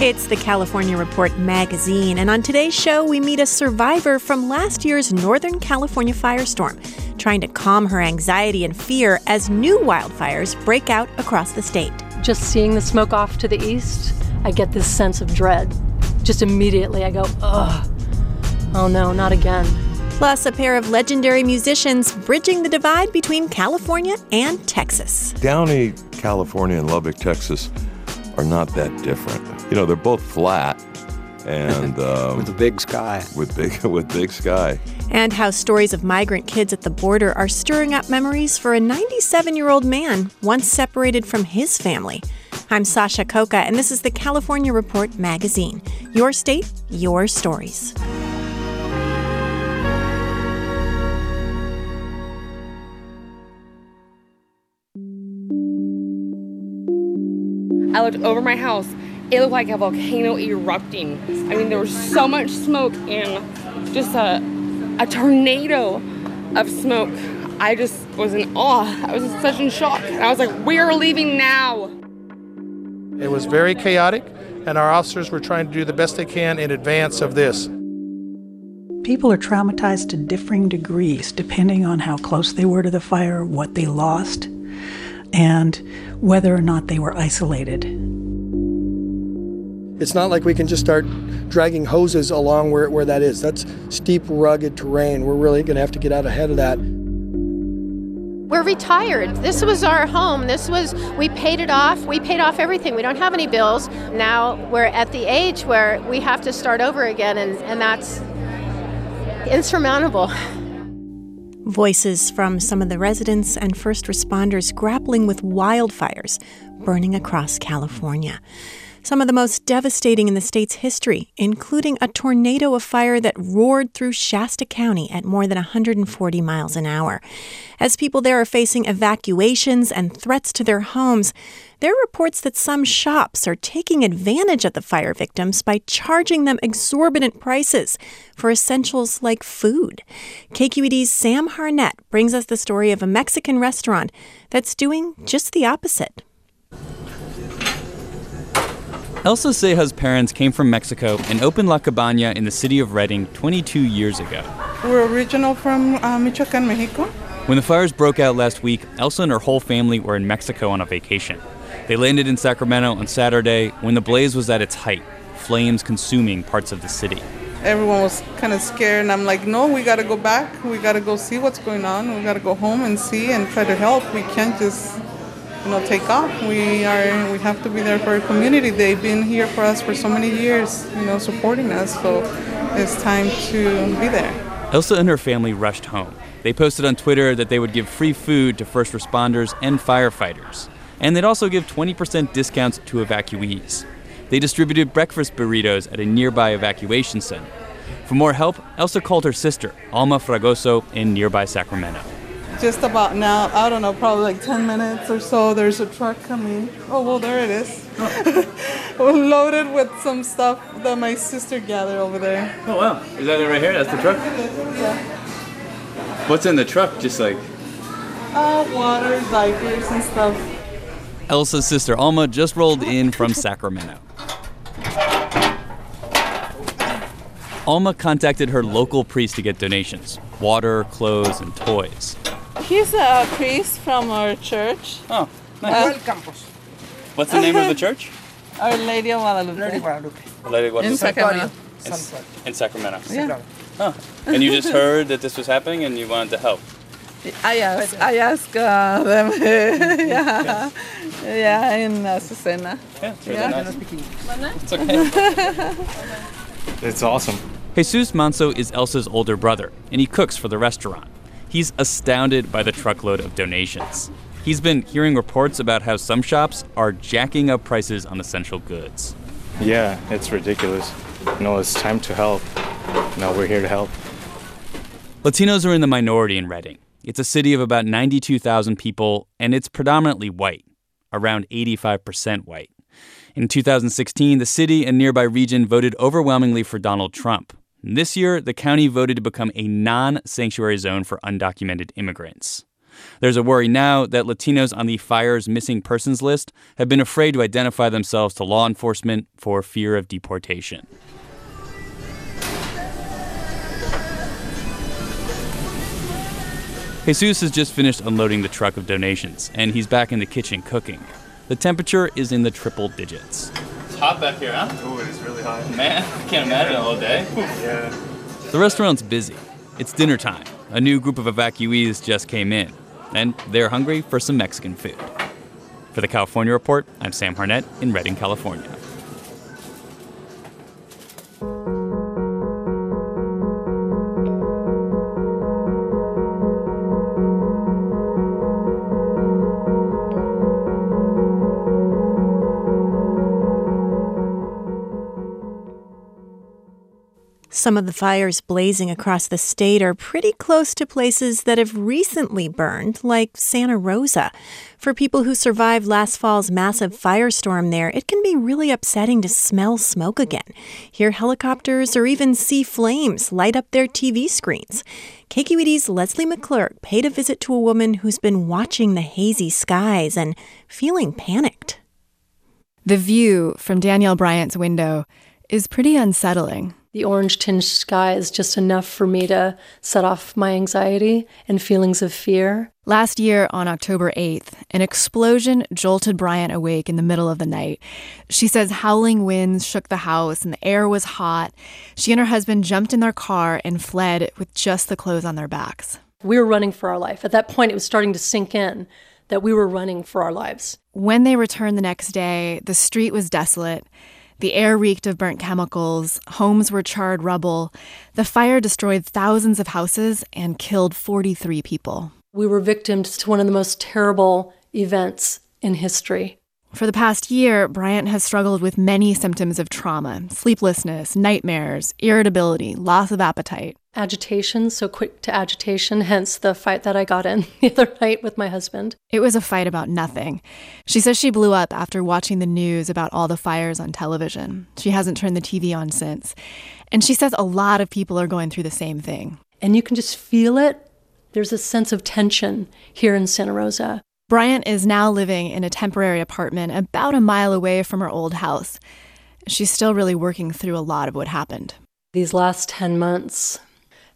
It's the California Report magazine, and on today's show, we meet a survivor from last year's Northern California firestorm, trying to calm her anxiety and fear as new wildfires break out across the state. Just seeing the smoke off to the east, I get this sense of dread. Just immediately, I go, ugh, oh no, not again. Plus, a pair of legendary musicians bridging the divide between California and Texas. Downey, California, and Lubbock, Texas are not that different. You know, they're both flat and um, with a big sky. With big with big sky. And how stories of migrant kids at the border are stirring up memories for a 97-year-old man once separated from his family. I'm Sasha Khokha, and this is the California Report magazine. Your state, your stories. I looked over my house. It looked like a volcano erupting. I mean, there was so much smoke and just a, a tornado of smoke. I just was in awe. I was in such in shock. And I was like, we are leaving now. It was very chaotic, and our officers were trying to do the best they can in advance of this. People are traumatized to differing degrees depending on how close they were to the fire, what they lost, and whether or not they were isolated. It's not like we can just start dragging hoses along where, where that is. That's steep, rugged terrain. We're really going to have to get out ahead of that. We're retired. This was our home. This was, we paid it off. We paid off everything. We don't have any bills. Now we're at the age where we have to start over again, and, and that's insurmountable. Voices from some of the residents and first responders grappling with wildfires burning across California. Some of the most devastating in the state's history, including a tornado of fire that roared through Shasta County at more than 140 miles an hour. As people there are facing evacuations and threats to their homes, there are reports that some shops are taking advantage of the fire victims by charging them exorbitant prices for essentials like food. KQED's Sam Harnett brings us the story of a Mexican restaurant that's doing just the opposite. Elsa Ceja's parents came from Mexico and opened La Cabana in the city of Redding 22 years ago. We're original from uh, Michoacan, Mexico. When the fires broke out last week, Elsa and her whole family were in Mexico on a vacation. They landed in Sacramento on Saturday when the blaze was at its height, flames consuming parts of the city. Everyone was kind of scared, and I'm like, no, we got to go back. We got to go see what's going on. We got to go home and see and try to help. We can't just you know, take off. We are we have to be there for our community. They've been here for us for so many years, you know, supporting us. So it's time to be there. Elsa and her family rushed home. They posted on Twitter that they would give free food to first responders and firefighters, and they'd also give 20% discounts to evacuees. They distributed breakfast burritos at a nearby evacuation center. For more help, Elsa called her sister, Alma Fragoso, in nearby Sacramento just about now, I don't know, probably like 10 minutes or so, there's a truck coming. Oh, well, there it is. We're loaded with some stuff that my sister gathered over there. Oh, wow. Is that it right here? That's the truck? Yeah. What's in the truck? Just like. Uh, water, diapers, and stuff. Elsa's sister Alma just rolled in from Sacramento. Alma contacted her local priest to get donations water, clothes, and toys. He's a priest from our church. Oh, nice. Uh, What's the name of the church? Our Lady of Guadalupe. Lady Guadalupe. Lady Guadalupe. In Sacramento. In, in Sacramento. Yeah. Oh. And you just heard that this was happening and you wanted to help. I asked, I asked uh, them, yeah, yeah, in Azucena. Yeah, it's really nice. It's okay. It's awesome. Jesus Manso is Elsa's older brother, and he cooks for the restaurant. He's astounded by the truckload of donations. He's been hearing reports about how some shops are jacking up prices on essential goods. Yeah, it's ridiculous. No, it's time to help. No, we're here to help. Latinos are in the minority in Redding. It's a city of about 92,000 people, and it's predominantly white, around 85% white. In 2016, the city and nearby region voted overwhelmingly for Donald Trump. This year, the county voted to become a non sanctuary zone for undocumented immigrants. There's a worry now that Latinos on the fire's missing persons list have been afraid to identify themselves to law enforcement for fear of deportation. Jesus has just finished unloading the truck of donations, and he's back in the kitchen cooking. The temperature is in the triple digits. It's hot back here, huh? Ooh, it's really hot. Man, I can't imagine a whole day. Yeah. The restaurant's busy. It's dinner time. A new group of evacuees just came in, and they're hungry for some Mexican food. For the California Report, I'm Sam Harnett in Redding, California. Some of the fires blazing across the state are pretty close to places that have recently burned, like Santa Rosa. For people who survived last fall's massive firestorm there, it can be really upsetting to smell smoke again, hear helicopters, or even see flames light up their TV screens. KQED's Leslie McClurg paid a visit to a woman who's been watching the hazy skies and feeling panicked. The view from Danielle Bryant's window is pretty unsettling. The orange tinged sky is just enough for me to set off my anxiety and feelings of fear. Last year, on October 8th, an explosion jolted Bryant awake in the middle of the night. She says howling winds shook the house and the air was hot. She and her husband jumped in their car and fled with just the clothes on their backs. We were running for our life. At that point, it was starting to sink in that we were running for our lives. When they returned the next day, the street was desolate. The air reeked of burnt chemicals, homes were charred rubble. The fire destroyed thousands of houses and killed 43 people. We were victims to one of the most terrible events in history. For the past year, Bryant has struggled with many symptoms of trauma sleeplessness, nightmares, irritability, loss of appetite. Agitation, so quick to agitation, hence the fight that I got in the other night with my husband. It was a fight about nothing. She says she blew up after watching the news about all the fires on television. She hasn't turned the TV on since. And she says a lot of people are going through the same thing. And you can just feel it. There's a sense of tension here in Santa Rosa. Bryant is now living in a temporary apartment about a mile away from her old house. She's still really working through a lot of what happened. These last 10 months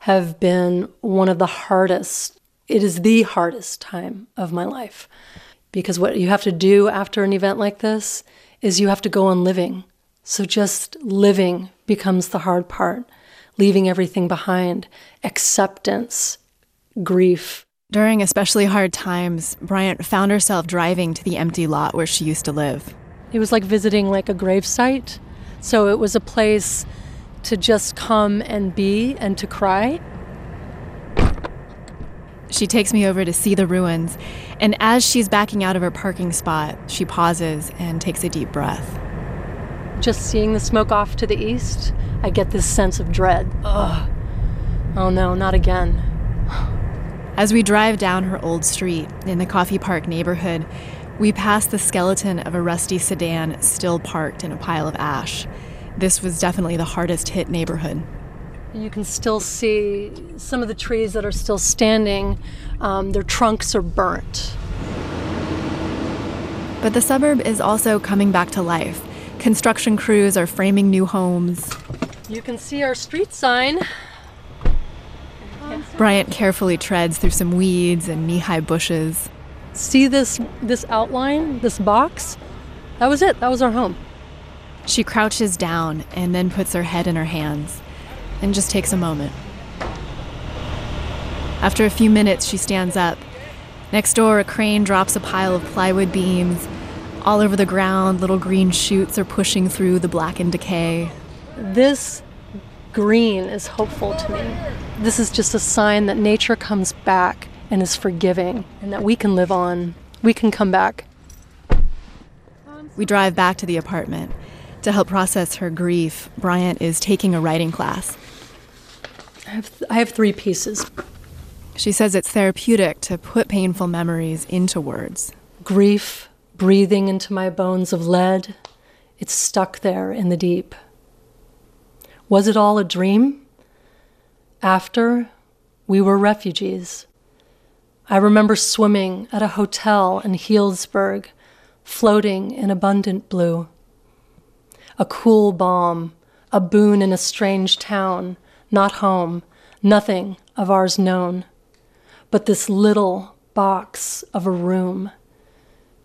have been one of the hardest, it is the hardest time of my life. Because what you have to do after an event like this is you have to go on living. So just living becomes the hard part, leaving everything behind, acceptance, grief. During especially hard times, Bryant found herself driving to the empty lot where she used to live. It was like visiting like a gravesite. So it was a place to just come and be and to cry. She takes me over to see the ruins, and as she's backing out of her parking spot, she pauses and takes a deep breath. Just seeing the smoke off to the east, I get this sense of dread. Ugh. Oh no, not again. As we drive down her old street in the Coffey Park neighborhood, we pass the skeleton of a rusty sedan still parked in a pile of ash. This was definitely the hardest hit neighborhood. You can still see some of the trees that are still standing, um, their trunks are burnt. But the suburb is also coming back to life. Construction crews are framing new homes. You can see our street sign. Bryant carefully treads through some weeds and knee high bushes. See this, this outline, this box? That was it. That was our home. She crouches down and then puts her head in her hands and just takes a moment. After a few minutes, she stands up. Next door, a crane drops a pile of plywood beams. All over the ground, little green shoots are pushing through the blackened decay. This green is hopeful to me. This is just a sign that nature comes back and is forgiving and that we can live on. We can come back. We drive back to the apartment. To help process her grief, Bryant is taking a writing class. I have, th- I have three pieces. She says it's therapeutic to put painful memories into words. Grief breathing into my bones of lead, it's stuck there in the deep. Was it all a dream? After, we were refugees. I remember swimming at a hotel in Healdsburg, floating in abundant blue. A cool balm, a boon in a strange town, not home, nothing of ours known. But this little box of a room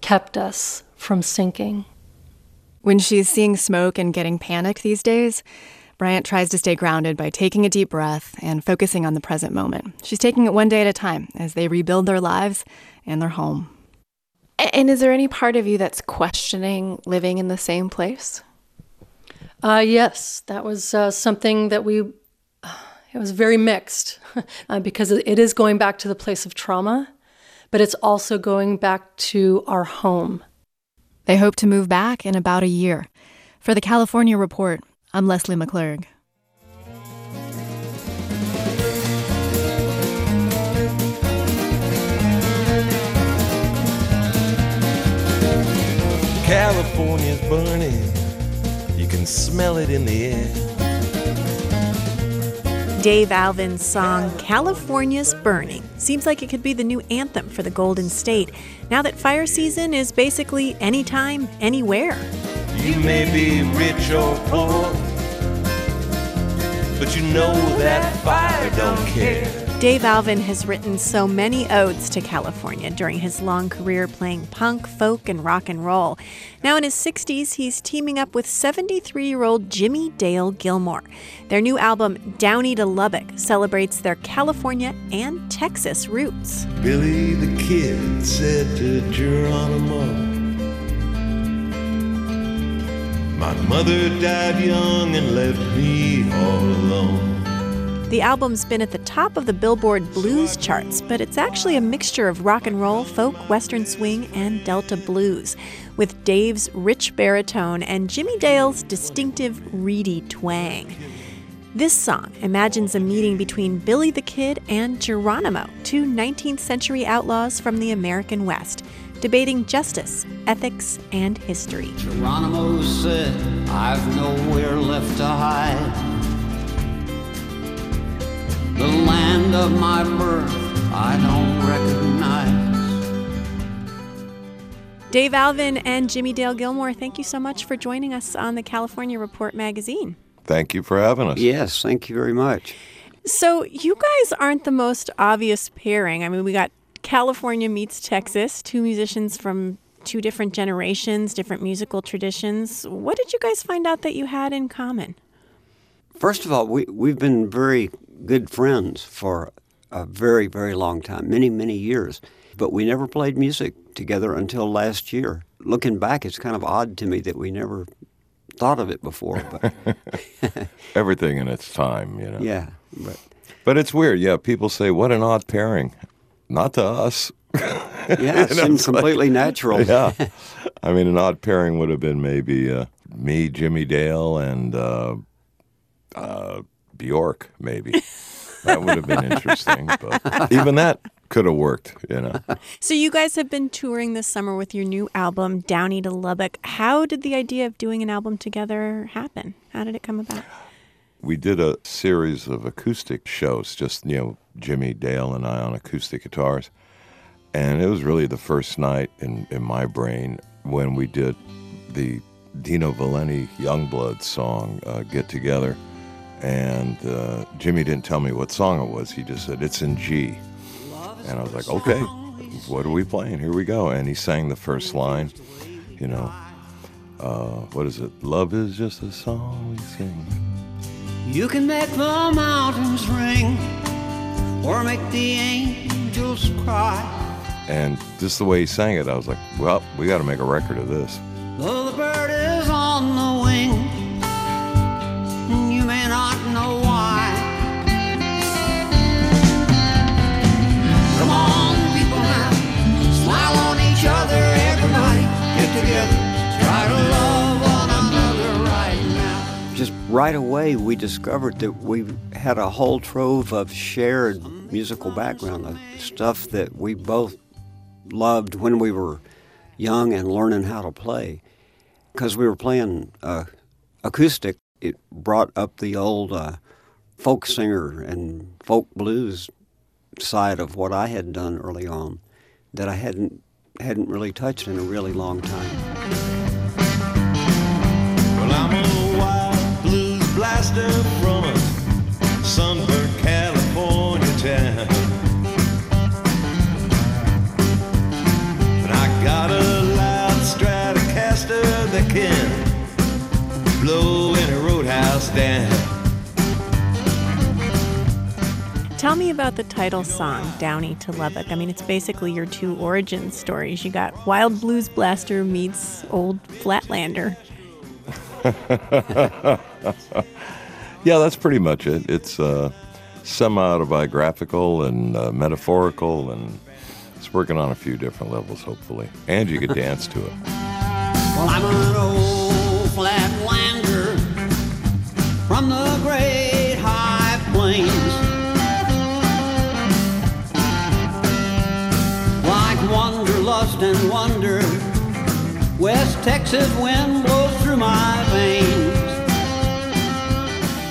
kept us from sinking. When she's seeing smoke and getting panicked these days, Bryant tries to stay grounded by taking a deep breath and focusing on the present moment. She's taking it one day at a time as they rebuild their lives and their home. And is there any part of you that's questioning living in the same place? Uh, yes, that was uh, something that we, it was very mixed uh, because it is going back to the place of trauma, but it's also going back to our home. They hope to move back in about a year. For the California Report, I'm Leslie McClurg. California's burning. You can smell it in the air. Dave Alvin's song California's Burning seems like it could be the new anthem for the Golden State now that fire season is basically anytime, anywhere. You may be rich or poor, but you know that fire don't care. Dave Alvin has written so many odes to California during his long career playing punk, folk, and rock and roll. Now in his 60s, he's teaming up with 73 year old Jimmie Dale Gilmore. Their new album, Downey to Lubbock, celebrates their California and Texas roots. Billy the Kid said to Geronimo, My mother died young and left me all alone. The album's been at the top of the Billboard blues charts, but it's actually a mixture of rock and roll, folk, western swing, and Delta blues, with Dave's rich baritone and Jimmie Dale's distinctive reedy twang. This song imagines a meeting between Billy the Kid and Geronimo, two 19th century outlaws from the American West, debating justice, ethics, and history. Geronimo said, I've nowhere left to hide. The land of my birth I don't recognize. Dave Alvin and Jimmie Dale Gilmore, thank you so much for joining us on the California Report magazine. Thank you for having us. Yes, thank you very much. So, you guys aren't the most obvious pairing. I mean, we got California meets Texas, two musicians from two different generations, different musical traditions. What did you guys find out that you had in common? First of all, we, we've been very good friends for a very, very long time, many, many years. But we never played music together until last year. Looking back, it's kind of odd to me that we never thought of it before. But everything in its time, you know. Yeah, but but it's weird. Yeah, people say, "What an odd pairing." Not to us. yeah, it seems completely like, natural. yeah, I mean, an odd pairing would have been maybe uh, me, Jimmie Dale, and uh, uh, Bjork, maybe. that would have been interesting. But even that could have worked, you know. So you guys have been touring this summer with your new album, Downey to Lubbock. How did the idea of doing an album together happen? How did it come about? We did a series of acoustic shows, just, you know, Jimmie Dale and I on acoustic guitars. And it was really the first night in, in my brain when we did the Dino Valenti Youngblood song, uh, Get Together and uh, Jimmy didn't tell me what song it was. He just said, It's in G. And I was like, Okay, what are we playing? Here we go. And he sang the first line, you know, uh, what is it? Love is just a song we sing. You can make the mountains ring or make the angels cry. And just the way he sang it, I was like, well, we got to make a record of this. Right away, we discovered that we had a whole trove of shared musical background, the stuff that we both loved when we were young and learning how to play. Because we were playing uh, acoustic, it brought up the old uh, folk singer and folk blues side of what I had done early on that I hadn't hadn't really touched in a really long time. Tell me about the title song, Downey to Lubbock. I mean, it's basically your two origin stories. You got Wild Blues Blaster meets Old Flatlander. yeah, that's pretty much it. It's uh, semi-autobiographical and uh, metaphorical, and it's working on a few different levels, hopefully. And you could dance to it. Well, and wonder, West Texas wind blows through my veins.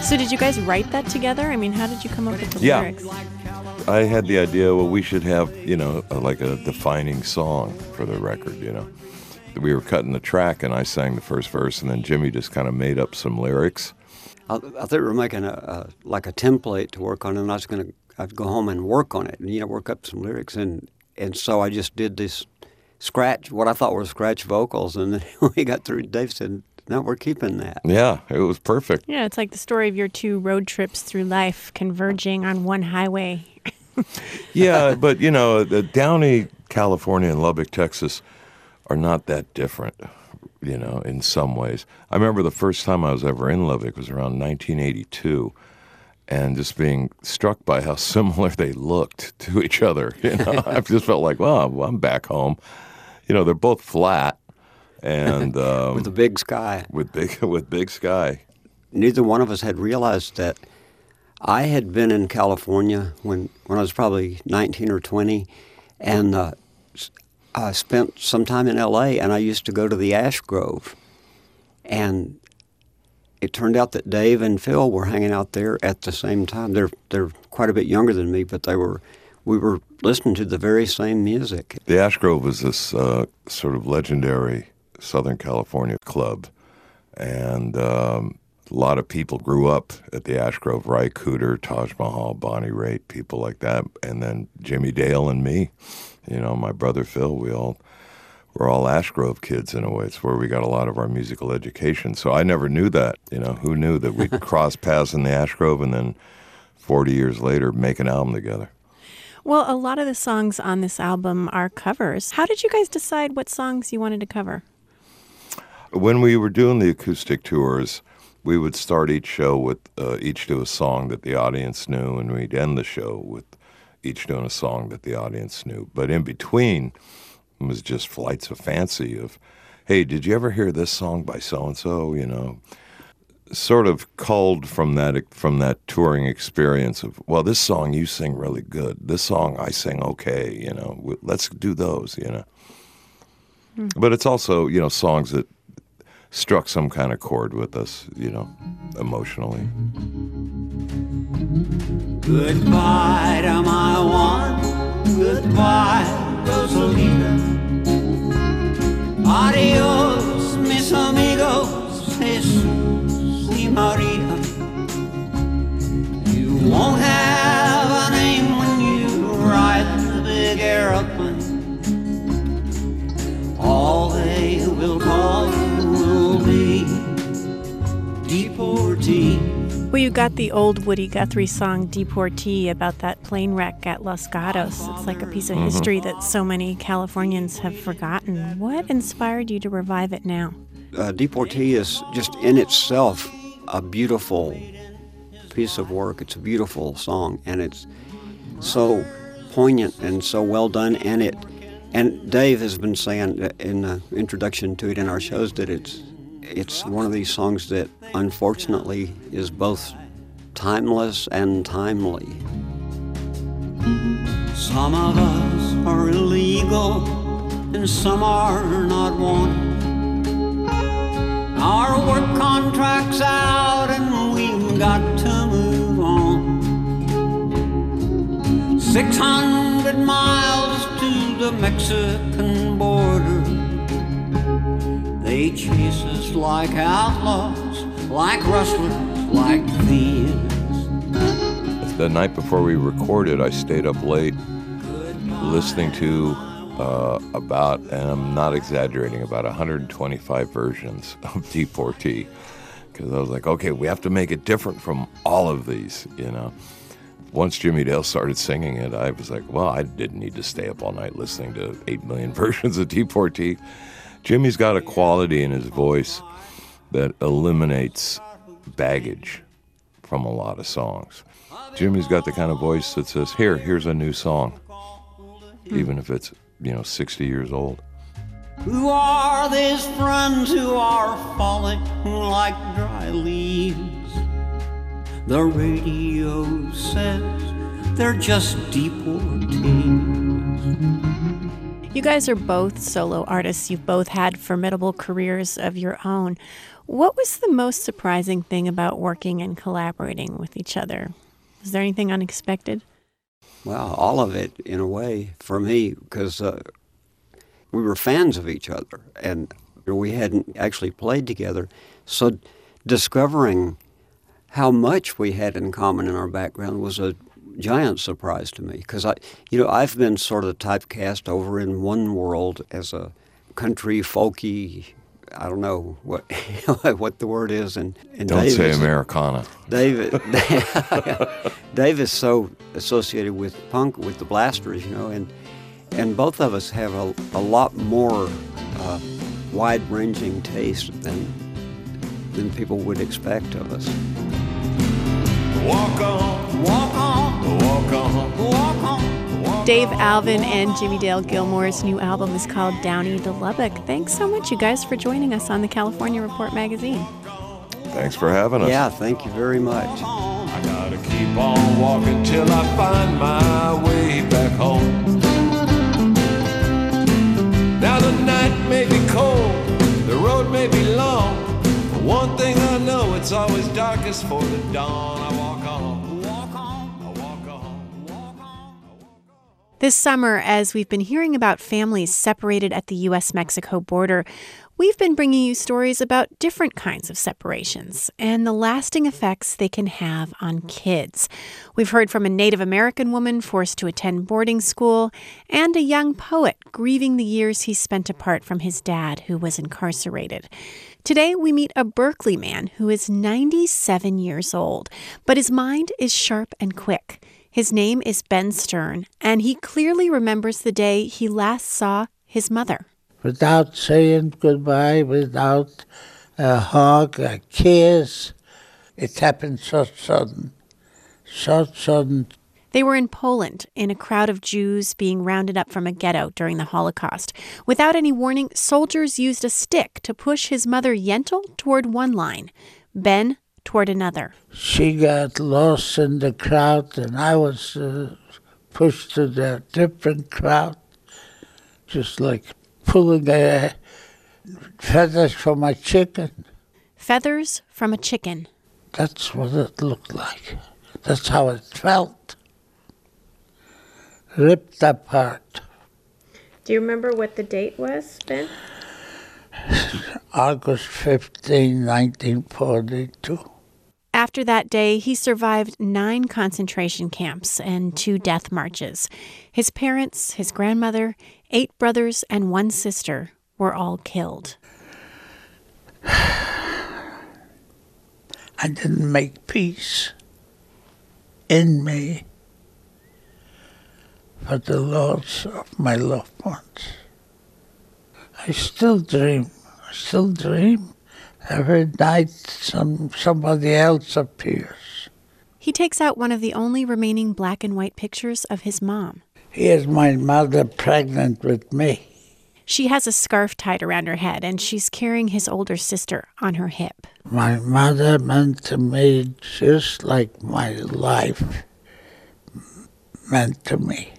So, did you guys write that together? I mean, how did you come up with the Yeah. lyrics? I had the idea, well, we should have, you know, like a defining song for the record, you know. We were cutting the track, and I sang the first verse, and then Jimmy just kind of made up some lyrics. I, I thought we were making a, a like a template to work on, and I was going to I'd go home and work on it, and you know, work up some lyrics, and and so I just did this scratch, what I thought were scratch vocals, and then when we got through, Dave said, "No, we're keeping that." Yeah, it was perfect. Yeah, it's like the story of your two road trips through life converging on one highway. yeah, but you know, the Downey, California, and Lubbock, Texas, are not that different. You know, in some ways. I remember the first time I was ever in Lubbock was around 1982, and just being struck by how similar they looked to each other. You know, I just felt like, well, I'm back home. You know, they're both flat, and um, with a big sky. With big with big sky. Neither one of us had realized that I had been in California when, when I was probably 19 or 20, and uh, I spent some time in LA, and I used to go to the Ash Grove. And it turned out that Dave and Phil were hanging out there at the same time. They're, they're quite a bit younger than me, but they were, we were listening to the very same music. The Ash Grove was this uh, sort of legendary Southern California club, and um, a lot of people grew up at the Ash Grove. Ry Cooder, Taj Mahal, Bonnie Raitt, people like that, and then Jimmie Dale and me. You know, my brother Phil. We all we're all Ash Grove kids in a way. It's where we got a lot of our musical education. So I never knew that. You know, who knew that we'd cross paths in the Ash Grove and then 40 years later make an album together. Well, a lot of the songs on this album are covers. How did you guys decide what songs you wanted to cover? When we were doing the acoustic tours, we would start each show with uh, each do a song that the audience knew, and we'd end the show with each doing a song that the audience knew. But in between was just flights of fancy of, hey, did you ever hear this song by so and so? You know, sort of culled from that from that touring experience of, well, this song you sing really good. This song I sing okay. You know, let's do those. You know. Hmm. But it's also, you know, songs that struck some kind of chord with us, you know, emotionally. Goodbye to my one, goodbye, Rosalita. Adios, mis amigos, Jesus y Maria. You got the old Woody Guthrie song Deportee about that plane wreck at Los Gatos. It's like a piece of Mhm. history that so many Californians have forgotten. What inspired you to revive it now? Uh, Deportee is just in itself a beautiful piece of work. It's a beautiful song, and it's so poignant and so well done. And it, and Dave has been saying in the introduction to it in our shows that it's it's one of these songs that unfortunately is both timeless and timely. Some of us are illegal and some are not wanted. Our work contract's out and we've got to move on. 600 miles to the Mexican border. They chase us like outlaws, like rustlers, like thieves. The night before we recorded, I stayed up late listening to uh, about, and I'm not exaggerating, about 125 versions of Deportee. Because I was like, okay, we have to make it different from all of these, you know. Once Jimmy Dale started singing it, I was like, well, I didn't need to stay up all night listening to 8 million versions of Deportee. Jimmy's got a quality in his voice that eliminates baggage from a lot of songs. Jimmy's got the kind of voice that says, "Here, here's a new song," even if it's you know 60 years old. Who are these friends who are falling like dry leaves? The radio says they're just deportees. You guys are both solo artists. You've both had formidable careers of your own. What was the most surprising thing about working and collaborating with each other? Was there anything unexpected? Well, all of it in a way for me because uh, we were fans of each other and we hadn't actually played together. So discovering how much we had in common in our background was a giant surprise to me because I, you know, I've been sort of typecast over in one world as a country folky. I don't know what what the word is, and, and Don't Dave say is- Americana. David, Dave is so associated with punk, with the Blasters, you know, and and both of us have a, a lot more uh, wide-ranging taste than than people would expect of us. Walk on, walk on, walk on, walk on. Dave Alvin and Jimmie Dale Gilmore's new album is called Downey to Lubbock. Thanks so much, you guys, for joining us on the California Report magazine. Thanks for having us. Yeah, thank you very much. I gotta keep on walking till I find my way back home. Now the night may be cold, the road may be long. But one thing I know, it's always darkest for the dawn. This summer, as we've been hearing about families separated at the U.S. Mexico border, we've been bringing you stories about different kinds of separations and the lasting effects they can have on kids. We've heard from a Native American woman forced to attend boarding school and a young poet grieving the years he spent apart from his dad, who was incarcerated. Today, we meet a Berkeley man who is 97 years old, but his mind is sharp and quick. His name is Ben Stern, and he clearly remembers the day he last saw his mother. without saying goodbye, without a hug, a kiss. It happened so sudden, so sudden. They were in Poland, in a crowd of Jews being rounded up from a ghetto during the Holocaust. Without any warning, soldiers used a stick to push his mother Yentl toward one line, Ben toward another. She got lost in the crowd, and I was uh, pushed to the different crowd, just like pulling uh, feathers from a chicken. Feathers from a chicken. That's what it looked like. That's how it felt. Ripped apart. Do you remember what the date was, Ben? August 15, 1942. After that day, he survived nine concentration camps and two death marches. His parents, his grandmother, eight brothers, and one sister were all killed. I didn't make peace in me for the loss of my loved ones. I still dream. I still dream. Every night some somebody else appears. He takes out one of the only remaining black and white pictures of his mom. Here's my mother pregnant with me. She has a scarf tied around her head and she's carrying his older sister on her hip. My mother meant to me just like my life meant to me.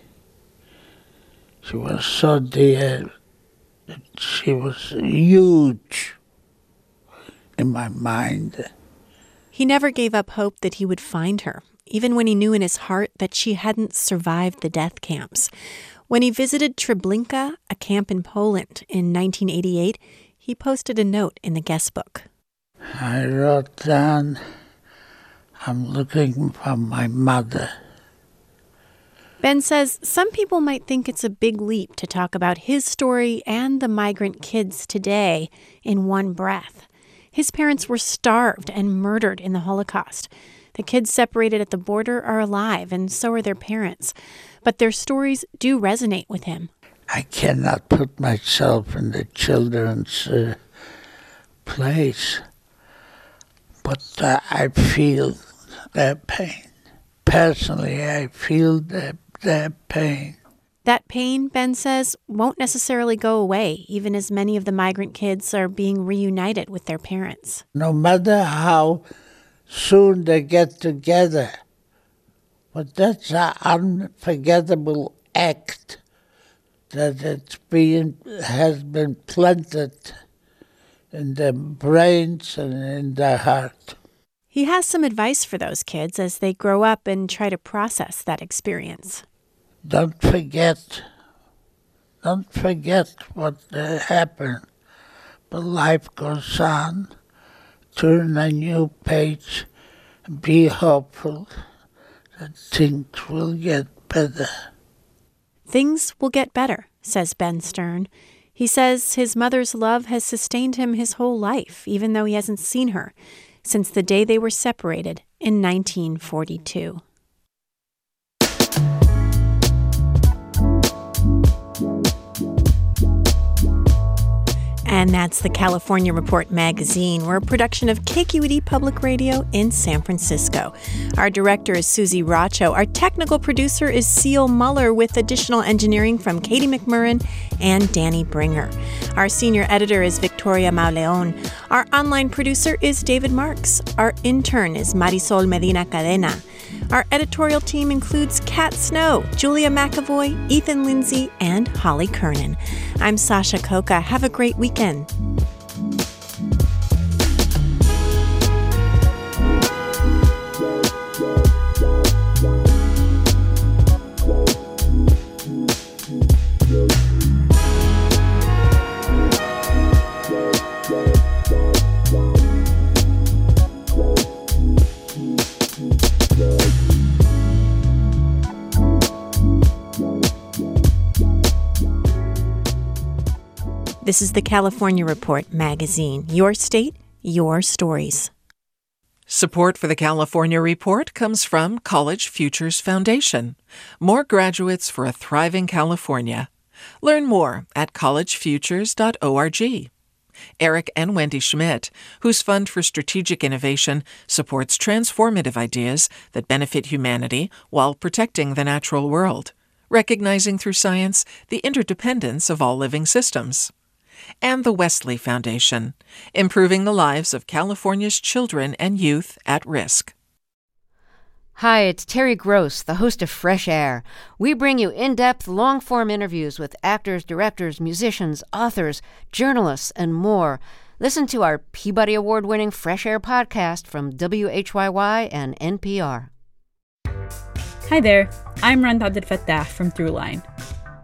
She was so dear. She was huge in my mind. He never gave up hope that he would find her, even when he knew in his heart that she hadn't survived the death camps. When he visited Treblinka, a camp in Poland, in 1988, he posted a note in the guest book. I wrote down, I'm looking for my mother. Ben says some people might think it's a big leap to talk about his story and the migrant kids today in one breath. His parents were starved and murdered in the Holocaust. The kids separated at the border are alive, and so are their parents. But their stories do resonate with him. I cannot put myself in the children's uh, place, but uh, I feel their pain. Personally, I feel their, their pain. That pain, Ben says, won't necessarily go away, even as many of the migrant kids are being reunited with their parents. No matter how soon they get together, but that's an unforgettable act that it's being has been planted in their brains and in their heart. He has some advice for those kids as they grow up and try to process that experience. Don't forget, don't forget what happened, but life goes on. Turn a new page, be hopeful that things will get better. Things will get better, says Ben Stern. He says his mother's love has sustained him his whole life, even though he hasn't seen her since the day they were separated in 1942. And that's the California Report magazine. We're a production of KQED Public Radio in San Francisco. Our director is Susie Racho. Our technical producer is Seal Muller with additional engineering from Katie McMurran and Danny Bringer. Our senior editor is Victoria Mauleon. Our online producer is David Marks. Our intern is Marisol Medina Cadena. Our editorial team includes Kat Snow, Julia McAvoy, Ethan Lindsay, and Holly Kernan. I'm Sasha Khokha. Have a great weekend. This is the California Report magazine. Your state, your stories. Support for the California Report comes from College Futures Foundation. More graduates for a thriving California. Learn more at collegefutures.org. Eric and Wendy Schmidt, whose Fund for Strategic Innovation supports transformative ideas that benefit humanity while protecting the natural world, recognizing through science the interdependence of all living systems and the Wesley Foundation, improving the lives of California's children and youth at risk. Hi, it's Terry Gross, the host of Fresh Air. We bring you in depth, long form interviews with actors, directors, musicians, authors, journalists, and more. Listen to our Peabody Award winning Fresh Air podcast from WHYY and NPR. Hi there, I'm Rund Abdelfatah from Throughline.